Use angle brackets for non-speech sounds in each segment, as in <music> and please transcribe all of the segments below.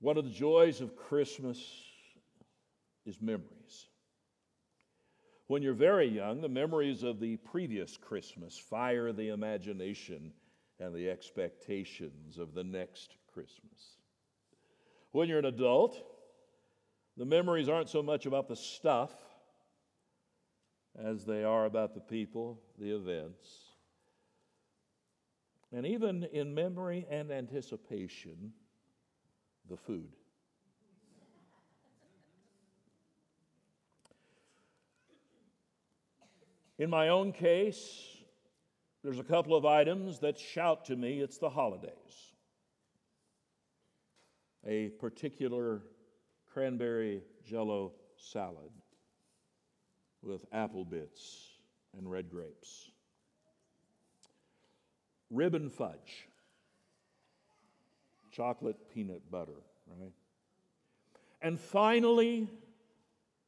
One of the joys of Christmas is memories. When you're very young, the memories of the previous Christmas fire the imagination and the expectations of the next Christmas. When you're an adult, the memories aren't so much about the stuff as they are about the people, the events. And even in memory and anticipation, the food. In my own case, there's a couple of items that shout to me it's the holidays. A particular cranberry jello salad with apple bits and red grapes. Ribbon fudge, chocolate peanut butter, right? And finally,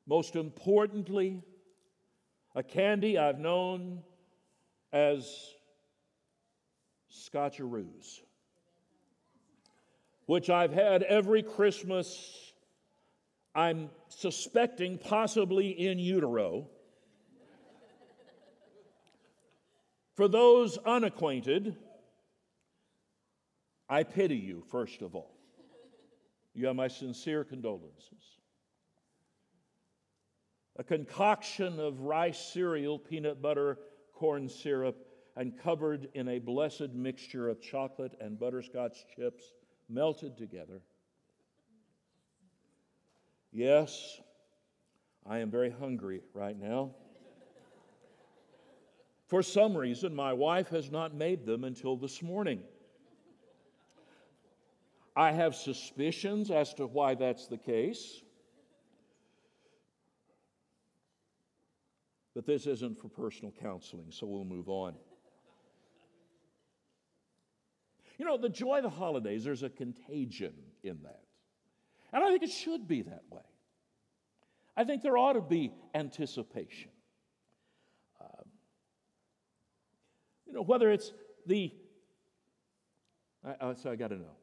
most importantly, a candy I've known as Scotcheroos, which I've had every Christmas, I'm suspecting possibly in utero. For those unacquainted, I pity you, first of all. You have my sincere condolences a concoction of rice cereal, peanut butter, corn syrup, and covered in a blessed mixture of chocolate and butterscotch chips melted together. Yes, I am very hungry right now. For some reason, my wife has not made them until this morning. I have suspicions as to why that's the case. But this isn't for personal counseling, so we'll move on. You know, the joy of the holidays, there's a contagion in that. And I think it should be that way. I think there ought to be anticipation. Uh, you know, whether it's the, I, I, so I got to know.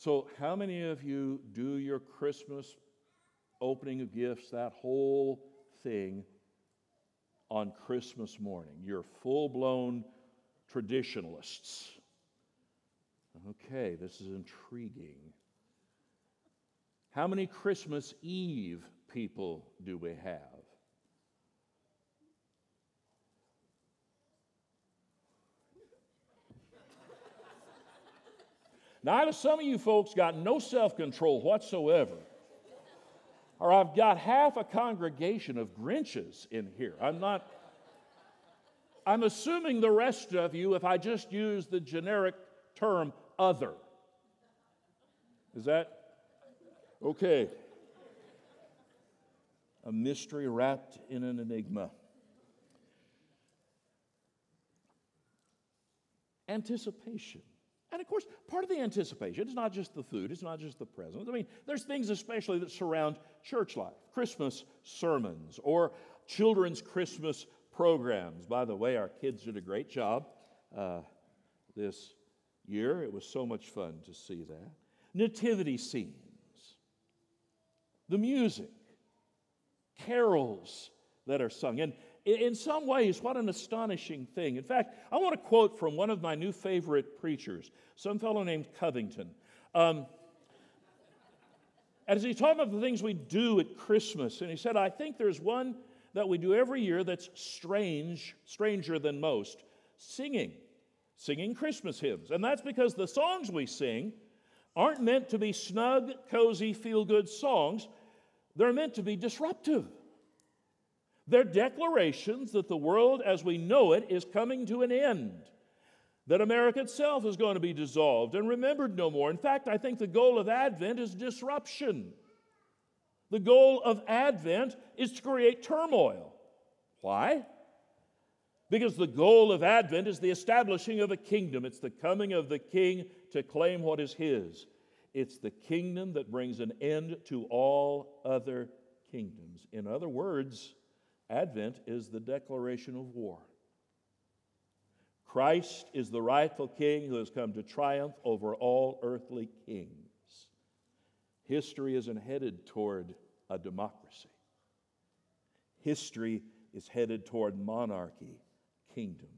So, how many of you do your Christmas opening of gifts, that whole thing, on Christmas morning. You're full blown traditionalists. Okay, this is intriguing. How many Christmas Eve people do we have? Now, some of you folks got no self control whatsoever or I've got half a congregation of Grinches in here. I'm not, I'm assuming the rest of you, if I just use the generic term other. Is that okay? A mystery wrapped in an enigma. Anticipation. And of course, part of the anticipation is not just the food, it's not just the presents. I mean, there's things especially that surround church life Christmas sermons or children's Christmas programs. By the way, our kids did a great job uh, this year. It was so much fun to see that. Nativity scenes, the music, carols that are sung. And in some ways, what an astonishing thing. In fact, I want to quote from one of my new favorite preachers, some fellow named Covington. Um, as he talked about the things we do at Christmas, and he said, I think there's one that we do every year that's strange, stranger than most singing, singing Christmas hymns. And that's because the songs we sing aren't meant to be snug, cozy, feel good songs, they're meant to be disruptive. They're declarations that the world as we know it is coming to an end, that America itself is going to be dissolved and remembered no more. In fact, I think the goal of Advent is disruption. The goal of Advent is to create turmoil. Why? Because the goal of Advent is the establishing of a kingdom. It's the coming of the king to claim what is his. It's the kingdom that brings an end to all other kingdoms. In other words, Advent is the declaration of war. Christ is the rightful king who has come to triumph over all earthly kings. history isn't headed toward a democracy. History is headed toward monarchy, kingdom.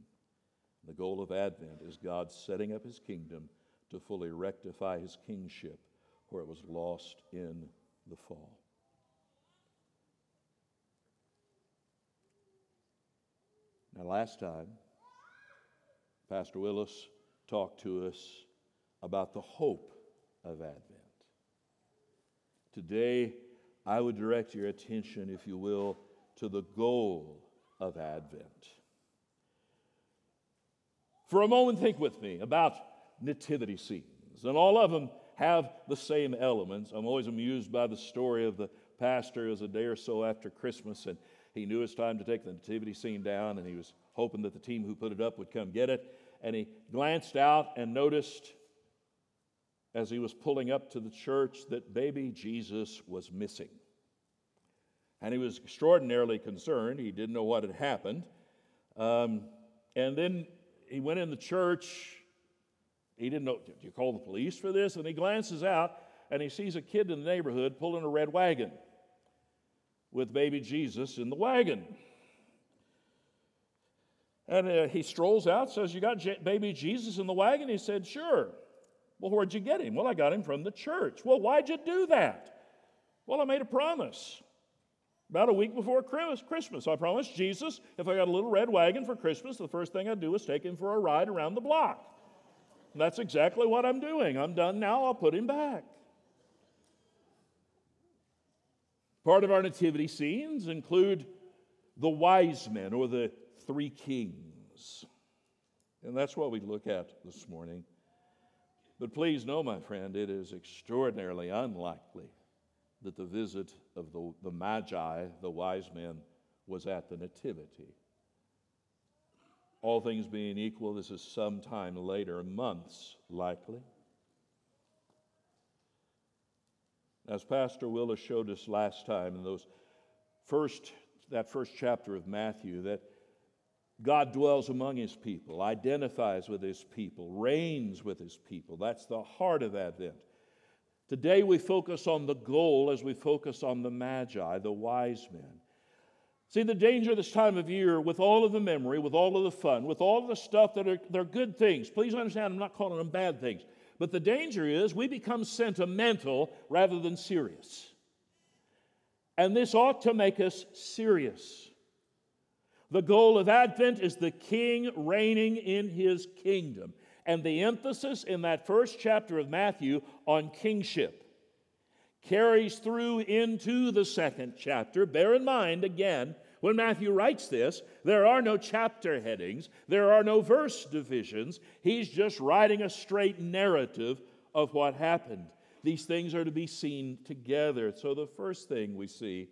The goal of Advent is God setting up his kingdom to fully rectify his kingship where it was lost in the fall. Now, last time, Pastor Willis talked to us about the hope of Advent. Today, I would direct your attention, if you will, to the goal of Advent. For a moment, think with me about nativity scenes, and all of them have the same elements. I'm always amused by the story of the pastor. Was a day or so after Christmas, and he knew it was time to take the nativity scene down, and he was hoping that the team who put it up would come get it. And he glanced out and noticed as he was pulling up to the church that baby Jesus was missing. And he was extraordinarily concerned. He didn't know what had happened. Um, and then he went in the church. He didn't know, did you call the police for this? And he glances out and he sees a kid in the neighborhood pulling a red wagon with baby Jesus in the wagon. And uh, he strolls out, says, You got J- baby Jesus in the wagon? He said, Sure. Well, where'd you get him? Well, I got him from the church. Well, why'd you do that? Well, I made a promise. About a week before Christmas, I promised Jesus if I got a little red wagon for Christmas, the first thing I'd do is take him for a ride around the block. And that's exactly what I'm doing. I'm done now, I'll put him back. Part of our nativity scenes include the wise men or the three kings. And that's what we look at this morning. But please know, my friend, it is extraordinarily unlikely that the visit of the, the Magi, the wise men, was at the Nativity. All things being equal, this is sometime later, months likely. As Pastor Willis showed us last time in those first, that first chapter of Matthew, that God dwells among his people, identifies with his people, reigns with his people. That's the heart of Advent. Today we focus on the goal as we focus on the Magi, the wise men. See, the danger this time of year, with all of the memory, with all of the fun, with all of the stuff that are they're good things. Please understand, I'm not calling them bad things. But the danger is we become sentimental rather than serious. And this ought to make us serious. The goal of Advent is the king reigning in his kingdom. And the emphasis in that first chapter of Matthew on kingship carries through into the second chapter. Bear in mind, again, when Matthew writes this, there are no chapter headings, there are no verse divisions. He's just writing a straight narrative of what happened. These things are to be seen together. So the first thing we see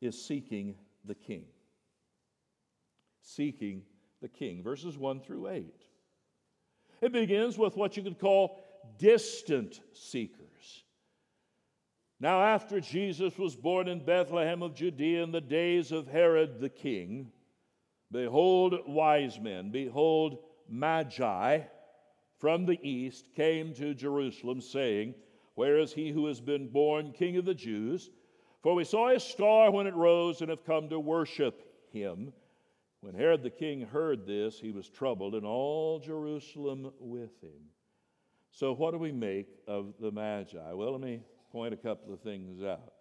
is seeking the king seeking the king. Verses 1 through 8. It begins with what you could call distant seekers. Now, after Jesus was born in Bethlehem of Judea in the days of Herod the king, behold, wise men, behold, magi from the east came to Jerusalem, saying, Where is he who has been born king of the Jews? For we saw his star when it rose and have come to worship him. When Herod the king heard this, he was troubled, and all Jerusalem with him. So, what do we make of the Magi? Well, let me point a couple of things out.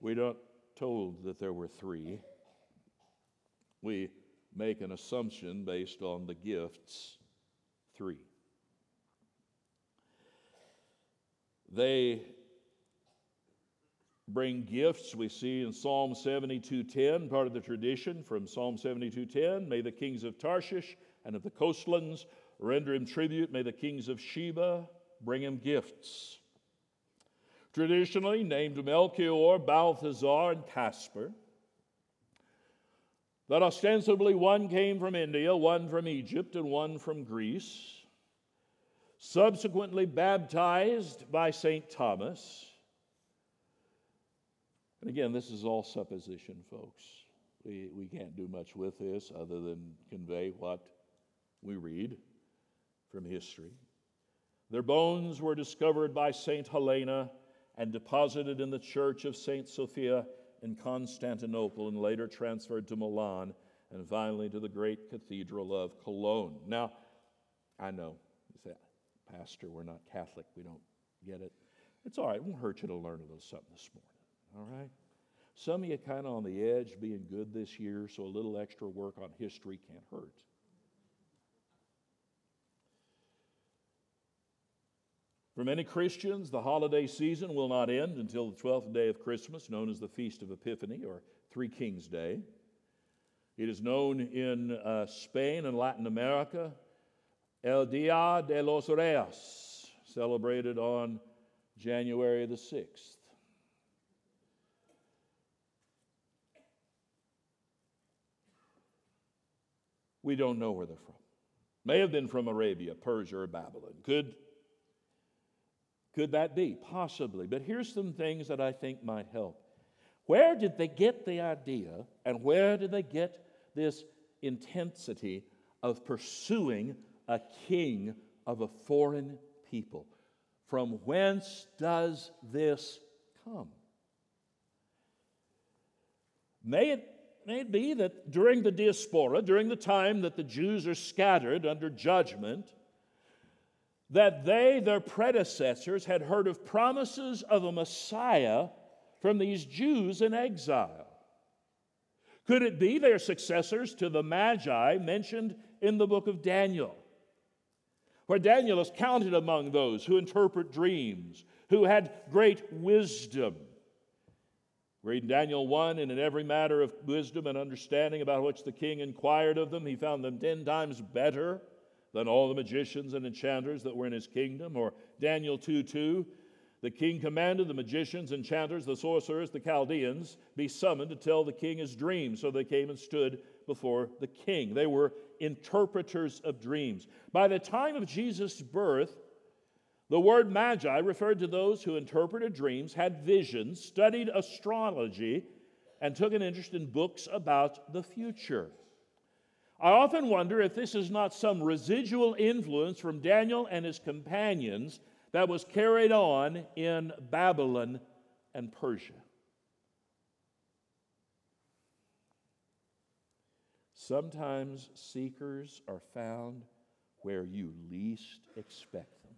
We don't told that there were three. We make an assumption based on the gifts three. They bring gifts. We see in Psalm 72:10, part of the tradition from Psalm 72:10, may the kings of Tarshish and of the coastlands render him tribute. May the kings of Sheba bring him gifts. Traditionally named Melchior, Balthazar, and Caspar. That ostensibly one came from India, one from Egypt, and one from Greece. Subsequently baptized by St. Thomas and again, this is all supposition, folks. We, we can't do much with this other than convey what we read from history. Their bones were discovered by St. Helena and deposited in the church of St. Sophia in Constantinople and later transferred to Milan and finally to the great cathedral of Cologne. Now, I know you say, Pastor, we're not Catholic, we don't get it. It's all right, it won't hurt you to learn a little something this morning, all right? Some of you kind of on the edge being good this year, so a little extra work on history can't hurt. For many Christians, the holiday season will not end until the 12th day of Christmas, known as the Feast of Epiphany or Three Kings Day. It is known in uh, Spain and Latin America, El Dia de los Reyes, celebrated on January the 6th. We don't know where they're from. May have been from Arabia, Persia, or Babylon. Could could that be? Possibly. But here's some things that I think might help. Where did they get the idea and where did they get this intensity of pursuing a king of a foreign people? From whence does this come? May it, may it be that during the diaspora, during the time that the Jews are scattered under judgment, that they, their predecessors, had heard of promises of a Messiah from these Jews in exile. Could it be their successors to the Magi mentioned in the book of Daniel, where Daniel is counted among those who interpret dreams, who had great wisdom? Read Daniel 1, and in every matter of wisdom and understanding about which the king inquired of them, he found them ten times better than all the magicians and enchanters that were in his kingdom. Or Daniel 2 2, the king commanded the magicians, enchanters, the sorcerers, the Chaldeans be summoned to tell the king his dreams. So they came and stood before the king. They were interpreters of dreams. By the time of Jesus' birth, the word magi referred to those who interpreted dreams, had visions, studied astrology, and took an interest in books about the future. I often wonder if this is not some residual influence from Daniel and his companions that was carried on in Babylon and Persia. Sometimes seekers are found where you least expect them.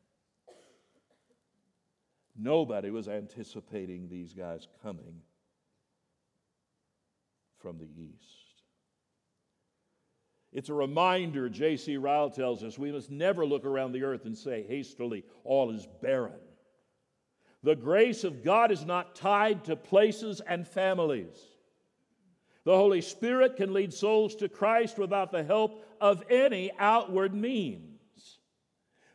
Nobody was anticipating these guys coming from the east. It's a reminder, J.C. Ryle tells us, we must never look around the earth and say hastily, all is barren. The grace of God is not tied to places and families. The Holy Spirit can lead souls to Christ without the help of any outward means.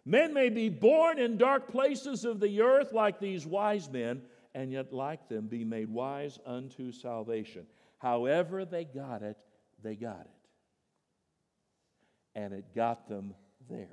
Men may be born in dark places of the earth like these wise men, and yet, like them, be made wise unto salvation. However, they got it, they got it and it got them there.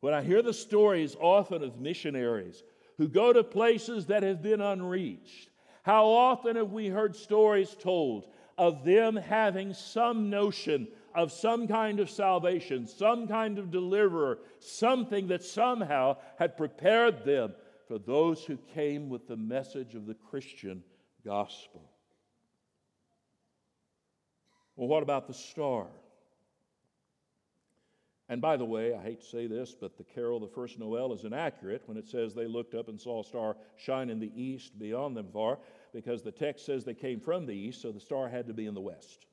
When I hear the stories often of missionaries who go to places that have been unreached, how often have we heard stories told of them having some notion of some kind of salvation, some kind of deliverer, something that somehow had prepared them for those who came with the message of the Christian gospel? Well, what about the star? And by the way, I hate to say this, but the carol, the first Noel, is inaccurate when it says they looked up and saw a star shine in the east beyond them far, because the text says they came from the east, so the star had to be in the west.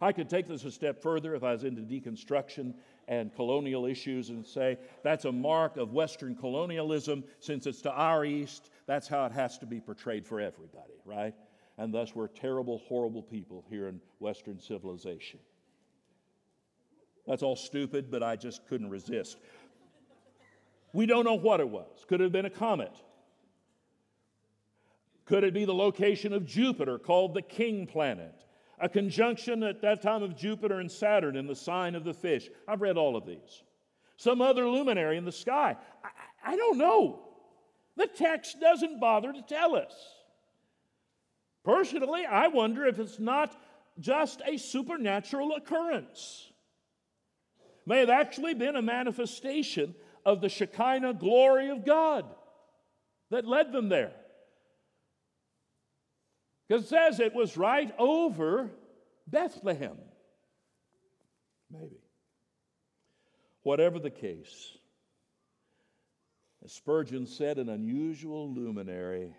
I could take this a step further if I was into deconstruction and colonial issues and say that's a mark of Western colonialism. Since it's to our east, that's how it has to be portrayed for everybody, right? And thus we're terrible, horrible people here in Western civilization. That's all stupid, but I just couldn't resist. We don't know what it was. Could it have been a comet? Could it be the location of Jupiter, called the king planet? A conjunction at that time of Jupiter and Saturn in the sign of the fish. I've read all of these. Some other luminary in the sky. I, I don't know. The text doesn't bother to tell us. Personally, I wonder if it's not just a supernatural occurrence. May have actually been a manifestation of the Shekinah glory of God that led them there. Because it says it was right over Bethlehem. Maybe. Whatever the case, as Spurgeon said, an unusual luminary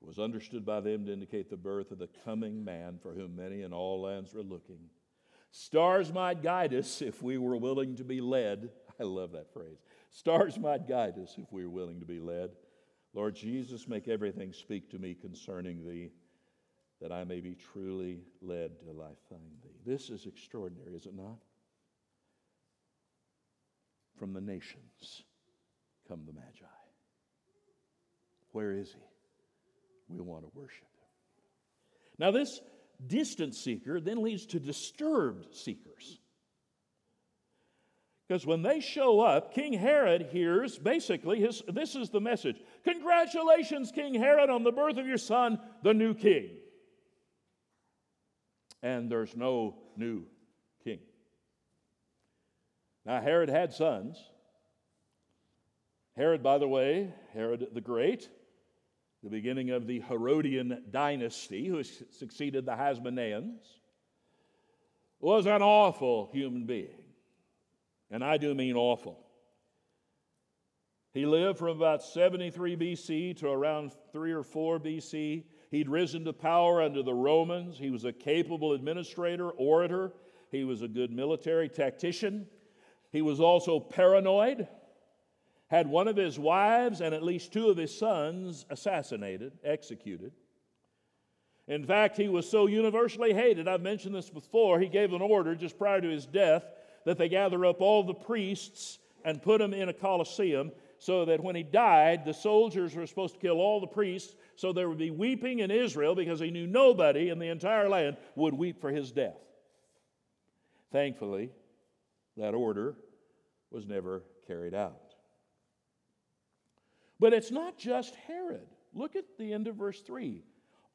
was understood by them to indicate the birth of the coming man for whom many in all lands were looking. Stars might guide us if we were willing to be led. I love that phrase. Stars might guide us if we were willing to be led. Lord Jesus, make everything speak to me concerning thee, that I may be truly led till I find thee. This is extraordinary, is it not? From the nations come the Magi. Where is he? We want to worship him. Now, this distant seeker then leads to disturbed seekers. Because when they show up, King Herod hears basically his, this is the message Congratulations, King Herod, on the birth of your son, the new king. And there's no new king. Now, Herod had sons. Herod, by the way, Herod the Great, the beginning of the Herodian dynasty, who succeeded the Hasmoneans, was an awful human being. And I do mean awful. He lived from about 73 BC to around 3 or 4 BC. He'd risen to power under the Romans. He was a capable administrator, orator. He was a good military tactician. He was also paranoid had one of his wives and at least two of his sons assassinated, executed. In fact, he was so universally hated, I've mentioned this before, he gave an order just prior to his death that they gather up all the priests and put them in a coliseum so that when he died, the soldiers were supposed to kill all the priests so there would be weeping in Israel because he knew nobody in the entire land would weep for his death. Thankfully, that order was never carried out. But it's not just Herod. Look at the end of verse 3.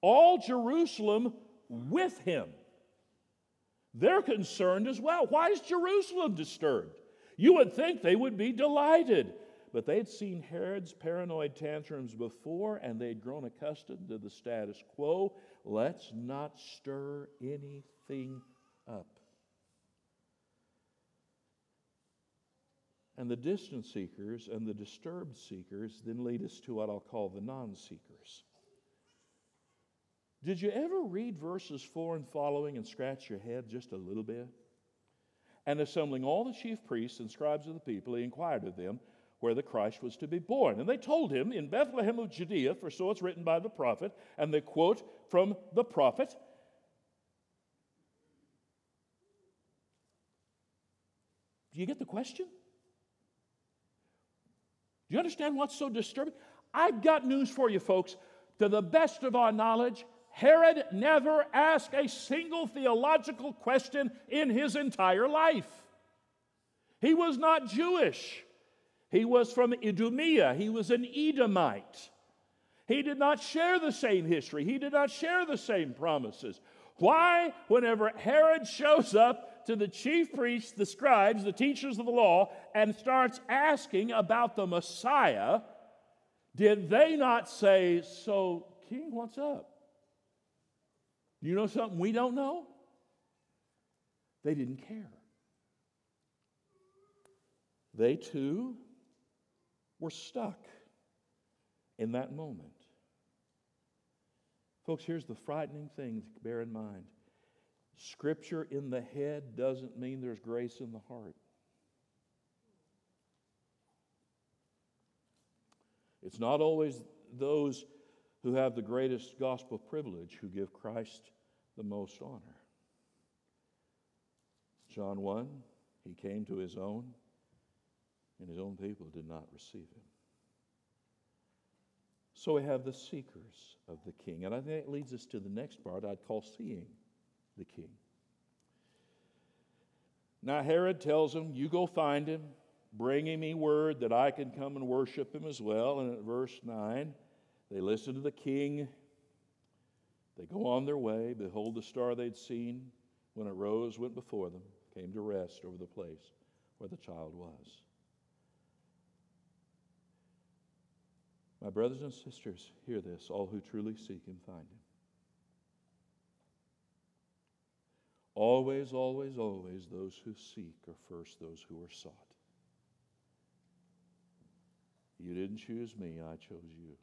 All Jerusalem with him. They're concerned as well. Why is Jerusalem disturbed? You would think they would be delighted. But they'd seen Herod's paranoid tantrums before and they'd grown accustomed to the status quo. Let's not stir anything up. And the distant seekers and the disturbed seekers then lead us to what I'll call the non seekers. Did you ever read verses 4 and following and scratch your head just a little bit? And assembling all the chief priests and scribes of the people, he inquired of them where the Christ was to be born. And they told him, In Bethlehem of Judea, for so it's written by the prophet. And they quote from the prophet. Do you get the question? You understand what's so disturbing? I've got news for you, folks. To the best of our knowledge, Herod never asked a single theological question in his entire life. He was not Jewish. He was from Idumea. He was an Edomite. He did not share the same history. He did not share the same promises. Why, whenever Herod shows up, to the chief priests, the scribes, the teachers of the law, and starts asking about the Messiah, did they not say, So, King, what's up? You know something we don't know? They didn't care. They too were stuck in that moment. Folks, here's the frightening thing to bear in mind Scripture in the head doesn't mean there's grace in the heart. It's not always those who have the greatest gospel privilege who give Christ the most honor. John 1, he came to his own, and his own people did not receive him. So we have the seekers of the king. And I think that leads us to the next part I'd call seeing the king. Now Herod tells him, You go find him, bringing me word that I can come and worship him as well. And at verse 9, they listen to the king. They go on their way. Behold, the star they'd seen when it rose went before them, came to rest over the place where the child was. My brothers and sisters, hear this all who truly seek him find him. Always, always, always, those who seek are first those who are sought. You didn't choose me, I chose you.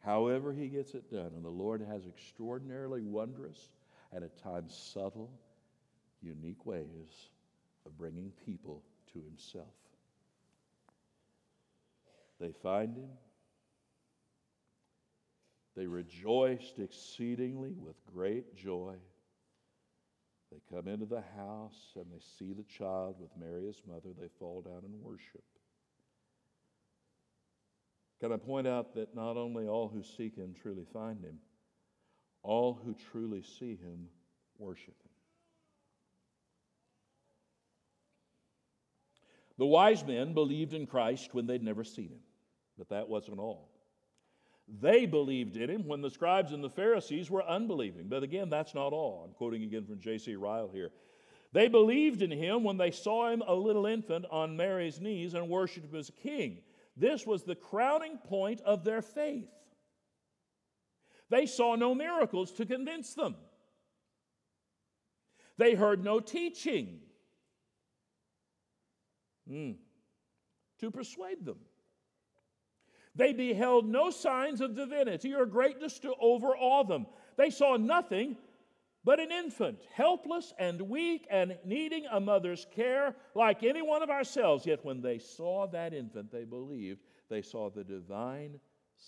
However, he gets it done, and the Lord has extraordinarily wondrous and at times subtle, unique ways of bringing people to himself. They find him. They rejoiced exceedingly with great joy. They come into the house and they see the child with Mary, his mother. They fall down and worship. Can I point out that not only all who seek him truly find him, all who truly see him worship him. The wise men believed in Christ when they'd never seen him, but that wasn't all. They believed in him when the scribes and the Pharisees were unbelieving. But again, that's not all. I'm quoting again from J.C. Ryle here. They believed in him when they saw him a little infant on Mary's knees and worshiped him as king. This was the crowning point of their faith. They saw no miracles to convince them, they heard no teaching mm, to persuade them. They beheld no signs of divinity or greatness to overawe them. They saw nothing but an infant, helpless and weak and needing a mother's care like any one of ourselves. Yet when they saw that infant, they believed they saw the divine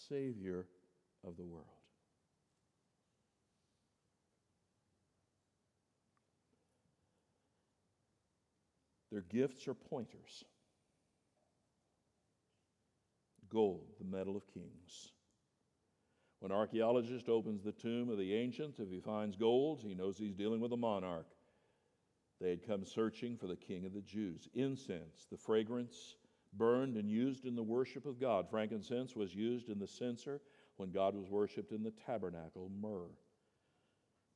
Savior of the world. Their gifts are pointers gold, the metal of kings. When an archaeologist opens the tomb of the ancients, if he finds gold, he knows he's dealing with a monarch. They had come searching for the king of the Jews. Incense, the fragrance burned and used in the worship of God. Frankincense was used in the censer when God was worshiped in the tabernacle. Myrrh.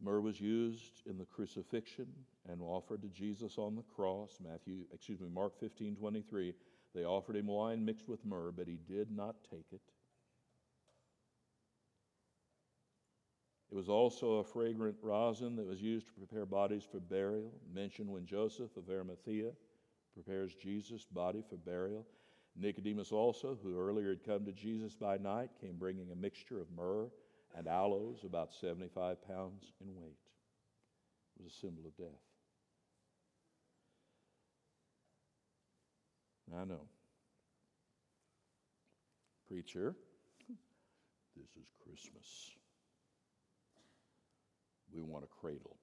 Myrrh was used in the crucifixion and offered to Jesus on the cross. Matthew, excuse me, Mark 15, 23. They offered him wine mixed with myrrh, but he did not take it. It was also a fragrant rosin that was used to prepare bodies for burial, mentioned when Joseph of Arimathea prepares Jesus' body for burial. Nicodemus also, who earlier had come to Jesus by night, came bringing a mixture of myrrh and aloes, about 75 pounds in weight. It was a symbol of death. I know. Preacher, this is Christmas. We want a cradle.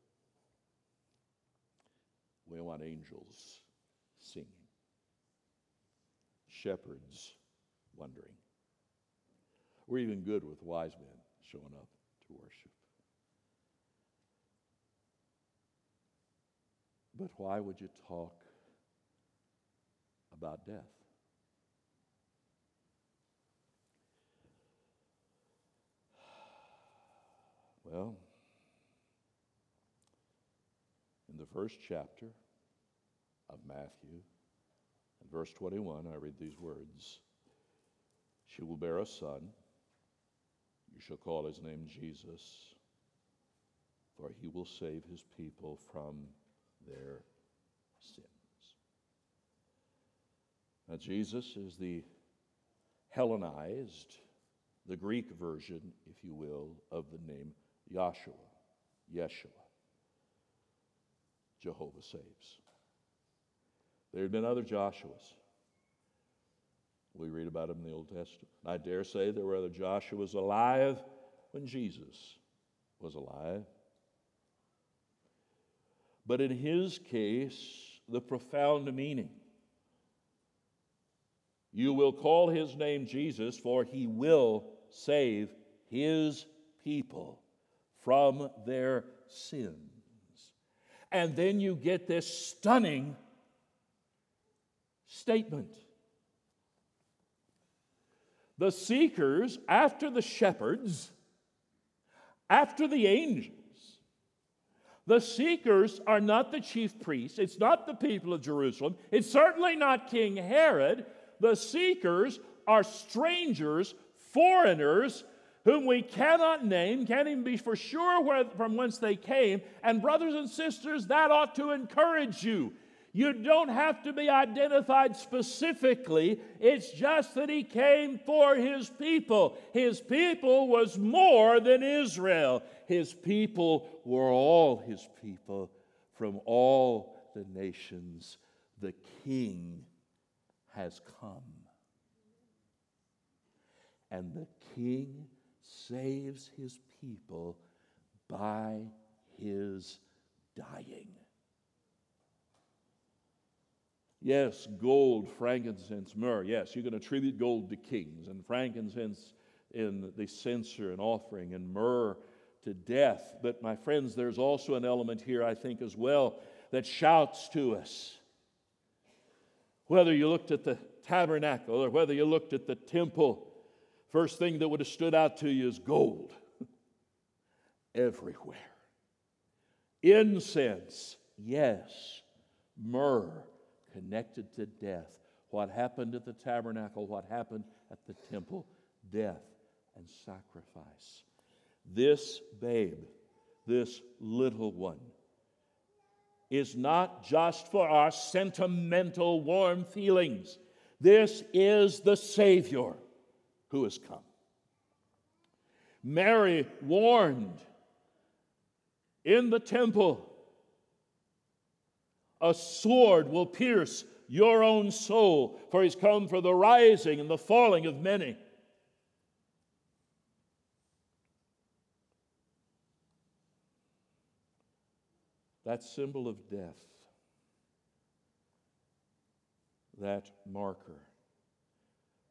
We want angels singing, shepherds wondering. We're even good with wise men showing up to worship. But why would you talk about death. Well, in the first chapter of Matthew, in verse 21, I read these words She will bear a son. You shall call his name Jesus, for he will save his people from their sins. Now, Jesus is the Hellenized, the Greek version, if you will, of the name Yahshua, Yeshua. Jehovah saves. There had been other Joshuas. We read about them in the Old Testament. I dare say there were other Joshuas alive when Jesus was alive. But in his case, the profound meaning you will call his name Jesus, for he will save his people from their sins. And then you get this stunning statement. The seekers after the shepherds, after the angels, The seekers are not the chief priests, it's not the people of Jerusalem, it's certainly not King Herod. The seekers are strangers, foreigners, whom we cannot name, can't even be for sure where, from whence they came. And, brothers and sisters, that ought to encourage you. You don't have to be identified specifically. It's just that he came for his people. His people was more than Israel. His people were all his people from all the nations. The king has come. And the king saves his people by his dying. Yes, gold, frankincense, myrrh. Yes, you can attribute gold to kings, and frankincense in the censer and offering, and myrrh to death. But, my friends, there's also an element here, I think, as well, that shouts to us. Whether you looked at the tabernacle or whether you looked at the temple, first thing that would have stood out to you is gold <laughs> everywhere. Incense, yes. Myrrh, connected to death. What happened at the tabernacle, what happened at the temple, death and sacrifice. This babe, this little one, is not just for our sentimental, warm feelings. This is the Savior who has come. Mary warned in the temple a sword will pierce your own soul, for he's come for the rising and the falling of many. That symbol of death, that marker,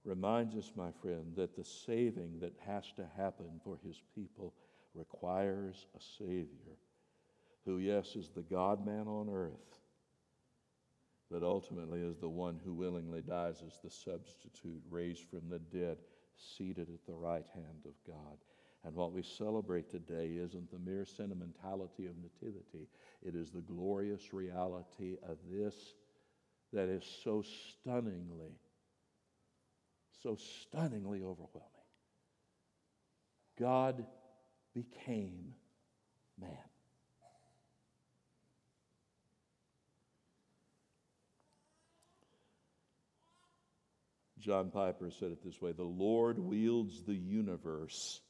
reminds us, my friend, that the saving that has to happen for his people requires a Savior who, yes, is the God man on earth but ultimately is the one who willingly dies as the substitute, raised from the dead, seated at the right hand of God. And what we celebrate today isn't the mere sentimentality of Nativity, it is the glorious reality of this that is so stunningly, so stunningly overwhelming. God became man. John Piper said it this way The Lord wields the universe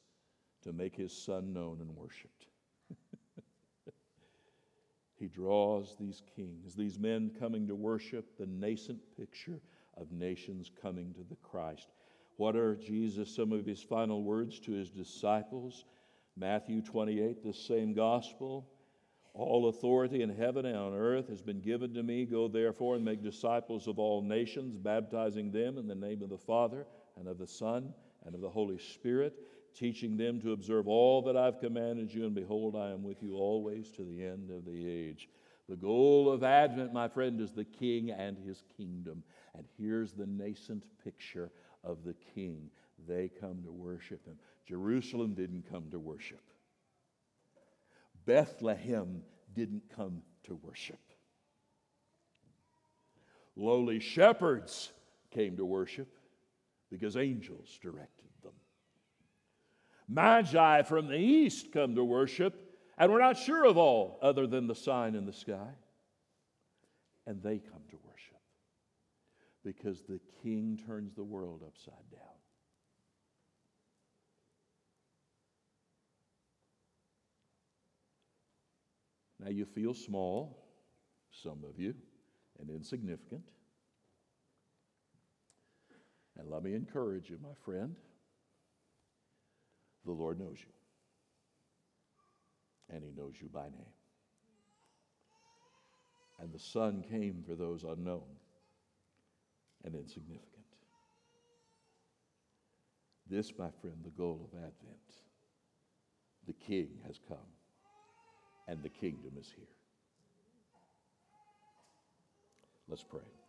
to make his son known and worshiped. <laughs> he draws these kings, these men coming to worship, the nascent picture of nations coming to the Christ. What are Jesus, some of his final words to his disciples? Matthew 28, the same gospel. All authority in heaven and on earth has been given to me. Go therefore and make disciples of all nations, baptizing them in the name of the Father and of the Son and of the Holy Spirit, teaching them to observe all that I've commanded you. And behold, I am with you always to the end of the age. The goal of Advent, my friend, is the King and his kingdom. And here's the nascent picture of the King. They come to worship him. Jerusalem didn't come to worship. Bethlehem didn't come to worship. Lowly shepherds came to worship because angels directed. Magi from the east come to worship, and we're not sure of all other than the sign in the sky. And they come to worship because the king turns the world upside down. Now you feel small, some of you, and insignificant. And let me encourage you, my friend. The Lord knows you. And He knows you by name. And the Son came for those unknown and insignificant. This, my friend, the goal of Advent. The King has come and the kingdom is here. Let's pray.